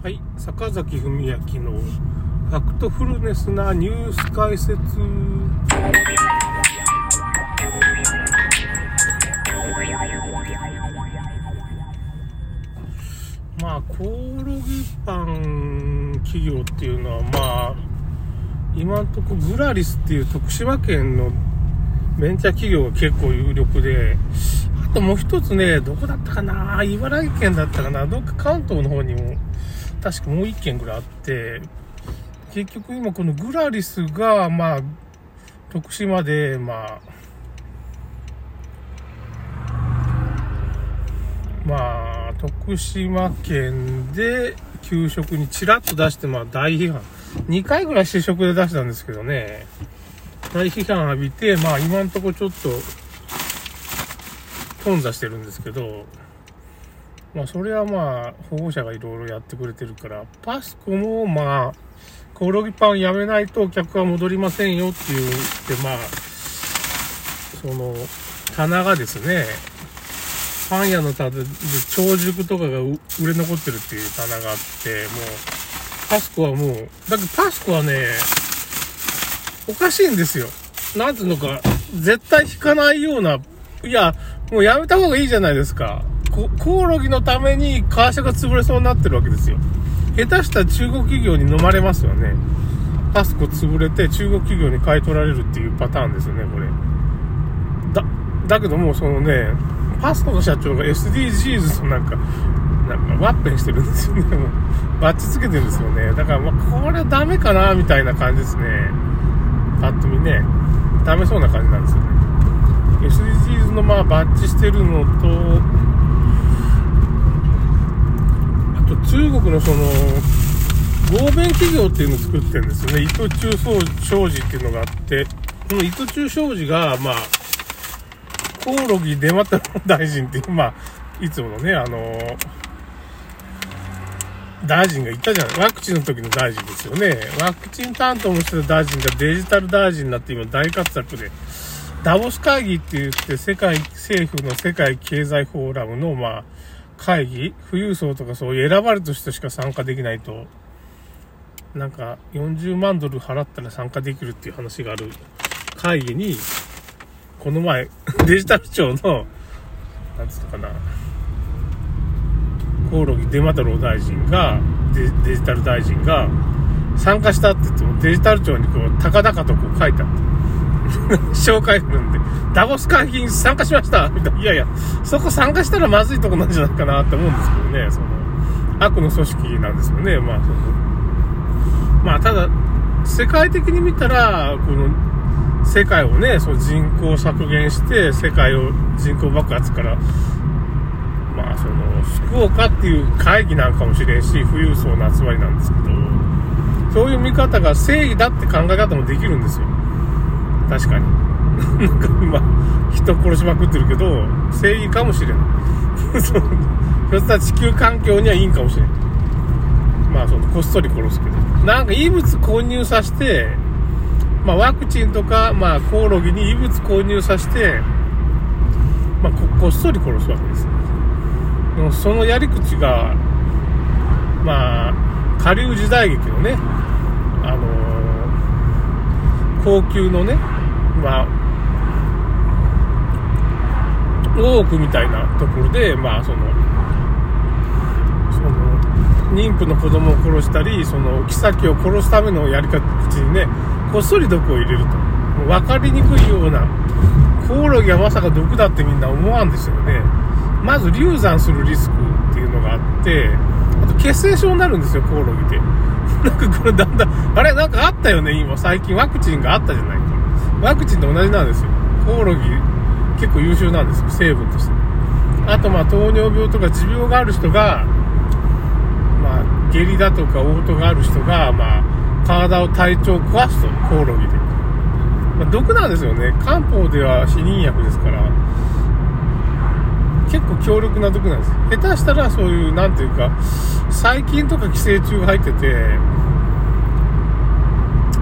はい、坂崎文明のファクトフルネスなニュース解説。まあ、コオロギパン企業っていうのは、まあ、今んとこグラリスっていう徳島県のベンチャー企業が結構有力で、あともう一つね、どこだったかな茨城県だったかなどっか関東の方にも、確かもう一件ぐらいあって、結局今このグラリスが、まあ、徳島で、まあ、まあ、徳島県で給食にちらっと出して、まあ大批判。2回ぐらい試食で出したんですけどね、大批判浴びて、まあ今んとこちょっと、頓挫してるんですけど、まあそれはまあ保護者がいろいろやってくれてるから、パスコもまあ、コオロギパンやめないとお客は戻りませんよっていうって、まあ、その、棚がですね、パン屋の棚で長熟とかが売れ残ってるっていう棚があって、もう、パスコはもう、だけどパスコはね、おかしいんですよ。なんつうのか、絶対引かないような、いや、もうやめた方がいいじゃないですか。コオロギのために会社が潰れそうになってるわけですよ。下手したら中国企業に飲まれますよね。パスコ潰れて中国企業に買い取られるっていうパターンですよね、これ。だ、だけどもうそのね、パスコの社長が SDGs となんか、なんかワッペンしてるんですよね。もうバッチつけてるんですよね。だからまこれはダメかな、みたいな感じですね。パッと見ね、ダメそうな感じなんですよね。SDGs のまあバッチしてるのと、あと中国のその、合弁企業っていうのを作ってるんですよね。糸中商事っていうのがあって、この糸中商事が、まあ、コオロギ出また大臣っていう、まあ、いつものね、あの大臣が言ったじゃない。ワクチンの時の大臣ですよね。ワクチン担当もしてた大臣がデジタル大臣になって今大活躍で、ダボス会議って言って世界政府の世界経済フォーラムの、まあ、会議、富裕層とかそういう選ばれた人しか参加できないと、なんか40万ドル払ったら参加できるっていう話がある会議に、この前、デジタル庁の、なんつうのかな、コオロギデマ太郎大臣がデ、デジタル大臣が参加したって言ってもデジタル庁にこう、高々とこう書いてあった。紹介するんで、ダボス会議に参加しましたみたいな。いやいや、そこ参加したらまずいとこなんじゃないかなって思うんですけどね、その、悪の組織なんですよね、まあ、その、まあ、ただ、世界的に見たら、この、世界をね、その人口削減して、世界を人口爆発から、まあ、その、福岡っていう会議なんかもしれんし、富裕層の集まりなんですけど、そういう見方が正義だって考え方もできるんですよ。確かに。なんか今、人殺しまくってるけど、正義かもしれない。そうひょっとしたら地球環境にはいいんかもしれない。まあ、その、こっそり殺すけど。なんか異物混入させて、まあ、ワクチンとか、まあ、コオロギに異物混入させて、まあ、こっそり殺すわけです。でそのやり口が、まあ、下流時代劇のね、あのー高級のね、まあ、大奥みたいなところで、まあ、その、その、妊婦の子供を殺したり、その、妃を殺すためのやり口にね、こっそり毒を入れると。分かりにくいような、コオロギはまさか毒だってみんな思わんですよね。まず流産するリスクっていうのがあって、あと血清症になるんですよ、コオロギって。なんかこれだんだん、あれなんかあったよね、今最近ワクチンがあったじゃないか。ワクチンと同じなんですよ。コオロギ結構優秀なんですよ、成分として。あとまあ糖尿病とか持病がある人が、まあ下痢だとか嘔吐がある人が、まあ体を体調を壊すと、コオロギで。まあ毒なんですよね。漢方では避妊薬ですから、結構強力な毒なんです。下手したらそういう、なんていうか、細菌とか寄生虫が入ってて、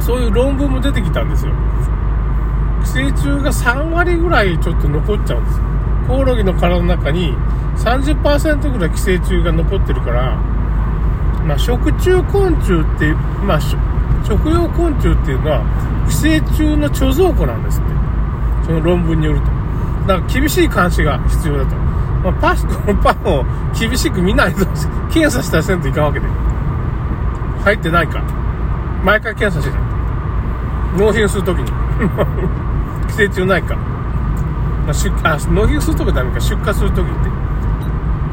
そういう論文も出てきたんですよ。寄生虫が3割ぐらいちょっと残っちゃうんですよ。コオロギの体の中に30%ぐらい寄生虫が残ってるから、まあ、食虫昆虫って、まあ、食用昆虫っていうのは、寄生虫の貯蔵庫なんですって。その論文によると。だから厳しい監視が必要だと。まあ、パス、こ のパンを厳しく見ないと、検査したらせんといかんわけで。入ってないか。毎回検査してた。納品するときに。寄生虫ないか。まあ、出あ納品するときダメか。出荷するときって。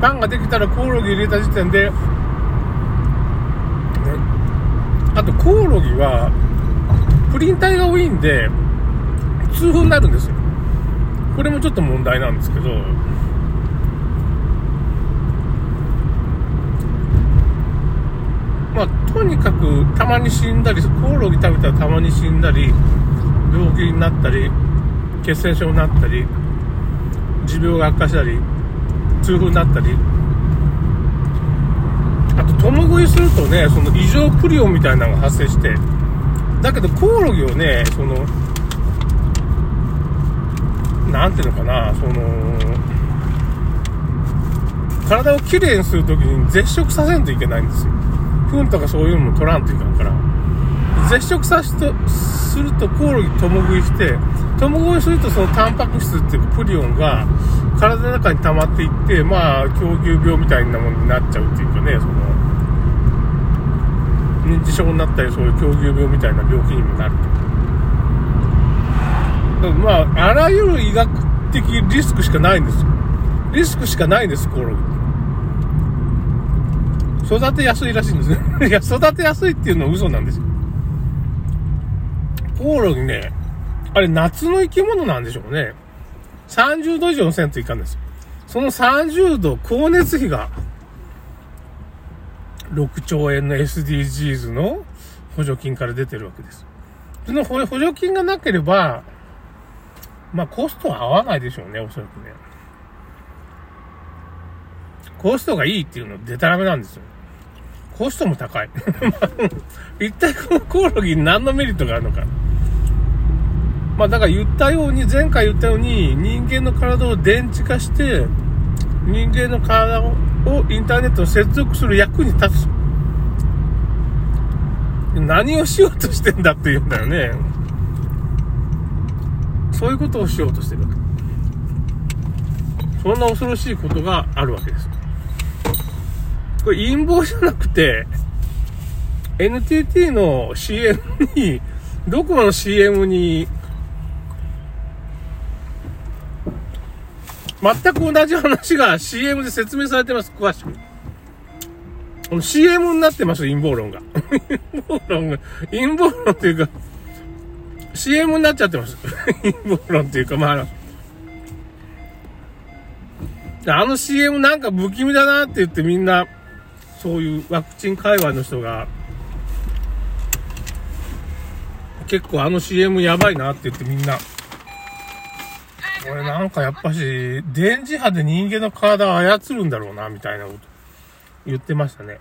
パンができたらコオロギ入れた時点で、ね、あとコオロギは、プリン体が多いんで、痛風になるんですよ。これもちょっと問題なんですけど、まあ、とにかくたまに死んだり、コオロギ食べたらたまに死んだり、病気になったり、血栓症になったり、持病が悪化したり、痛風になったり、あと、共食いするとね、その異常プリオンみたいなのが発生して、だけどコオロギをね、その、なんていうのかな、その、体をきれいにするときに絶食させんといけないんですよ。糞とかそういうのも取らんといかんから。絶食さすと、するとコオロギ共食いして、共食いするとそのタンパク質っていうかプリオンが体の中に溜まっていって、まあ、狂牛病みたいなものになっちゃうっていうかね、その、認知症になったり、そういう狂牛病みたいな病気にもなると。まあ、あらゆる医学的リスクしかないんですよ。リスクしかないんです、コオロギ。育てやすいらしいんですよ。いや、育てやすいっていうのは嘘なんですよ。コオロギね、あれ夏の生き物なんでしょうね。30度以上のせんといかんですよ。その30度、光熱費が、6兆円の SDGs の補助金から出てるわけです。その補助金がなければ、まあコストは合わないでしょうね、おそらくね。コストがいいっていうのデタラメなんですよ。コストも高い。一体このコオロギに何のメリットがあるのか。まあだから言ったように、前回言ったように、人間の体を電池化して、人間の体をインターネットを接続する役に立つ。何をしようとしてんだって言うんだよね。そういうことをしようとしてるわけ。そんな恐ろしいことがあるわけです。これ陰謀じゃなくて、NTT の CM に、ドコモの CM に、全く同じ話が CM で説明されてます、詳しく。この CM になってます、陰謀論が。陰謀論が、陰謀論っていうか、CM になっちゃってます。陰謀論っていうか、まあ、あの CM なんか不気味だなって言ってみんな、そういうワクチン界隈の人が、結構あの CM やばいなって言ってみんな、これなんかやっぱし、電磁波で人間の体を操るんだろうな、みたいなこと言ってましたね。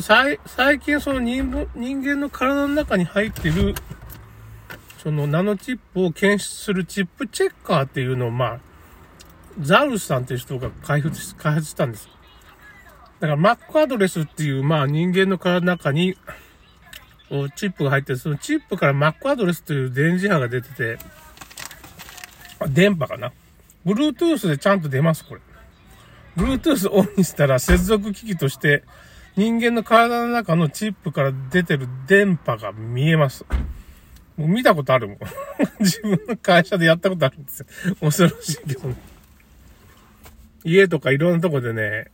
最最近その人人間の体の中に入ってる、そのナノチップを検出するチップチェッカーっていうのをまあ、ザウルスさんっていう人が開発開発したんです。だから Mac アドレスっていう、まあ人間の体の中に、チップが入ってる、そのチップから Mac アドレスという電磁波が出てて、電波かな？Bluetooth でちゃんと出ます、これ。Bluetooth オンにしたら接続機器として人間の体の中のチップから出てる電波が見えます。もう見たことあるもん。自分の会社でやったことあるんですよ。恐ろしいけどね。家とかいろんなとこでね、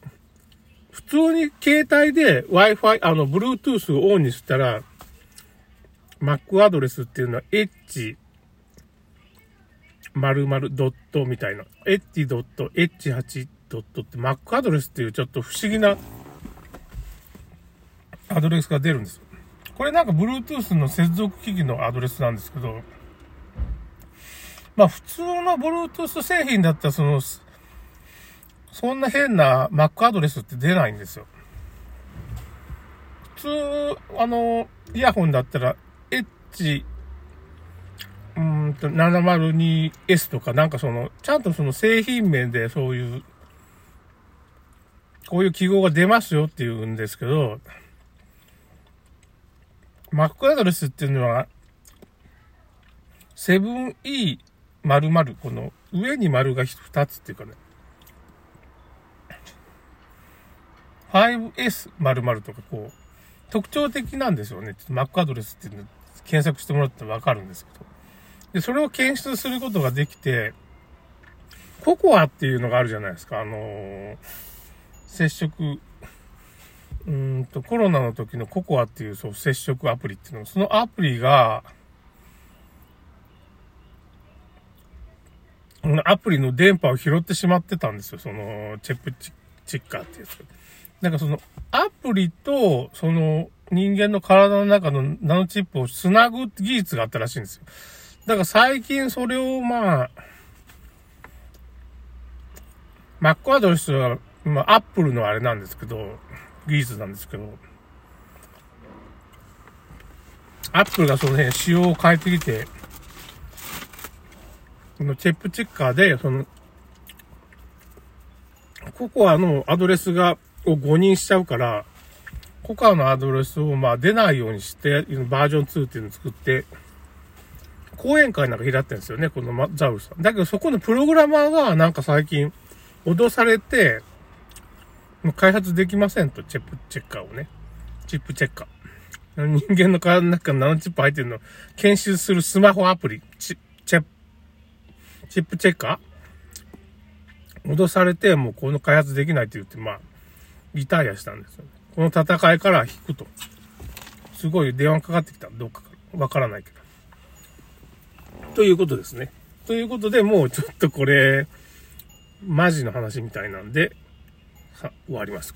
普通に携帯で Wi-Fi、あの、Bluetooth をオンにしたら、Mac アドレスっていうのは H、〇〇ドットみたいな。h.h8 ドットって Mac アドレスっていうちょっと不思議なアドレスが出るんですよ。これなんか Bluetooth の接続機器のアドレスなんですけど、まあ普通の Bluetooth 製品だったらその、そんな変な Mac アドレスって出ないんですよ。普通、あの、イヤホンだったら、H、うんと、702S とかなんかその、ちゃんとその製品面でそういうこういう記号が出ますよっていうんですけど、Mac アドレスっていうのは、7E 〇〇、この上に丸が2つっていうかね、5S 〇〇とかこう、特徴的なんですよね。Mac アドレスっていうの検索してもらってわかるんですけど。で、それを検出することができて、ココアっていうのがあるじゃないですか。あのー、接触、うんと、コロナの時のココアっていうそう接触アプリっていうの、そのアプリが、アプリの電波を拾ってしまってたんですよ。その、チェップチッカーっていうやつ。なんかその、アプリと、その、人間の体の中のナノチップを繋ぐ技術があったらしいんですよ。だから最近それをまあ、Mac アドレスは、まあ、Apple のあれなんですけど、技術なんですけど、Apple がその辺仕様を変えてきて、このチェップチェッカーで、その、ココアのアドレスが、を誤認しちゃうから、ココアのアドレスをまあ出ないようにして、バージョン2っていうのを作って、講演会なんか開ってるんですよね、このザウルさん。だけどそこのプログラマーがなんか最近脅されて、もう開発できませんと、チェップチェッカーをね。チップチェッカー。人間の体の中にナノチップ入ってるの？を検出するスマホアプリ、チチェップ、チップチェッカー？脅されて、もうこの開発できないって言って、まあ、リタイアしたんですよね。この戦いから引くと。すごい電話かかってきた。どっかか。わからないけど。ということですね。ということで、もうちょっとこれ、マジの話みたいなんで、は、終わります。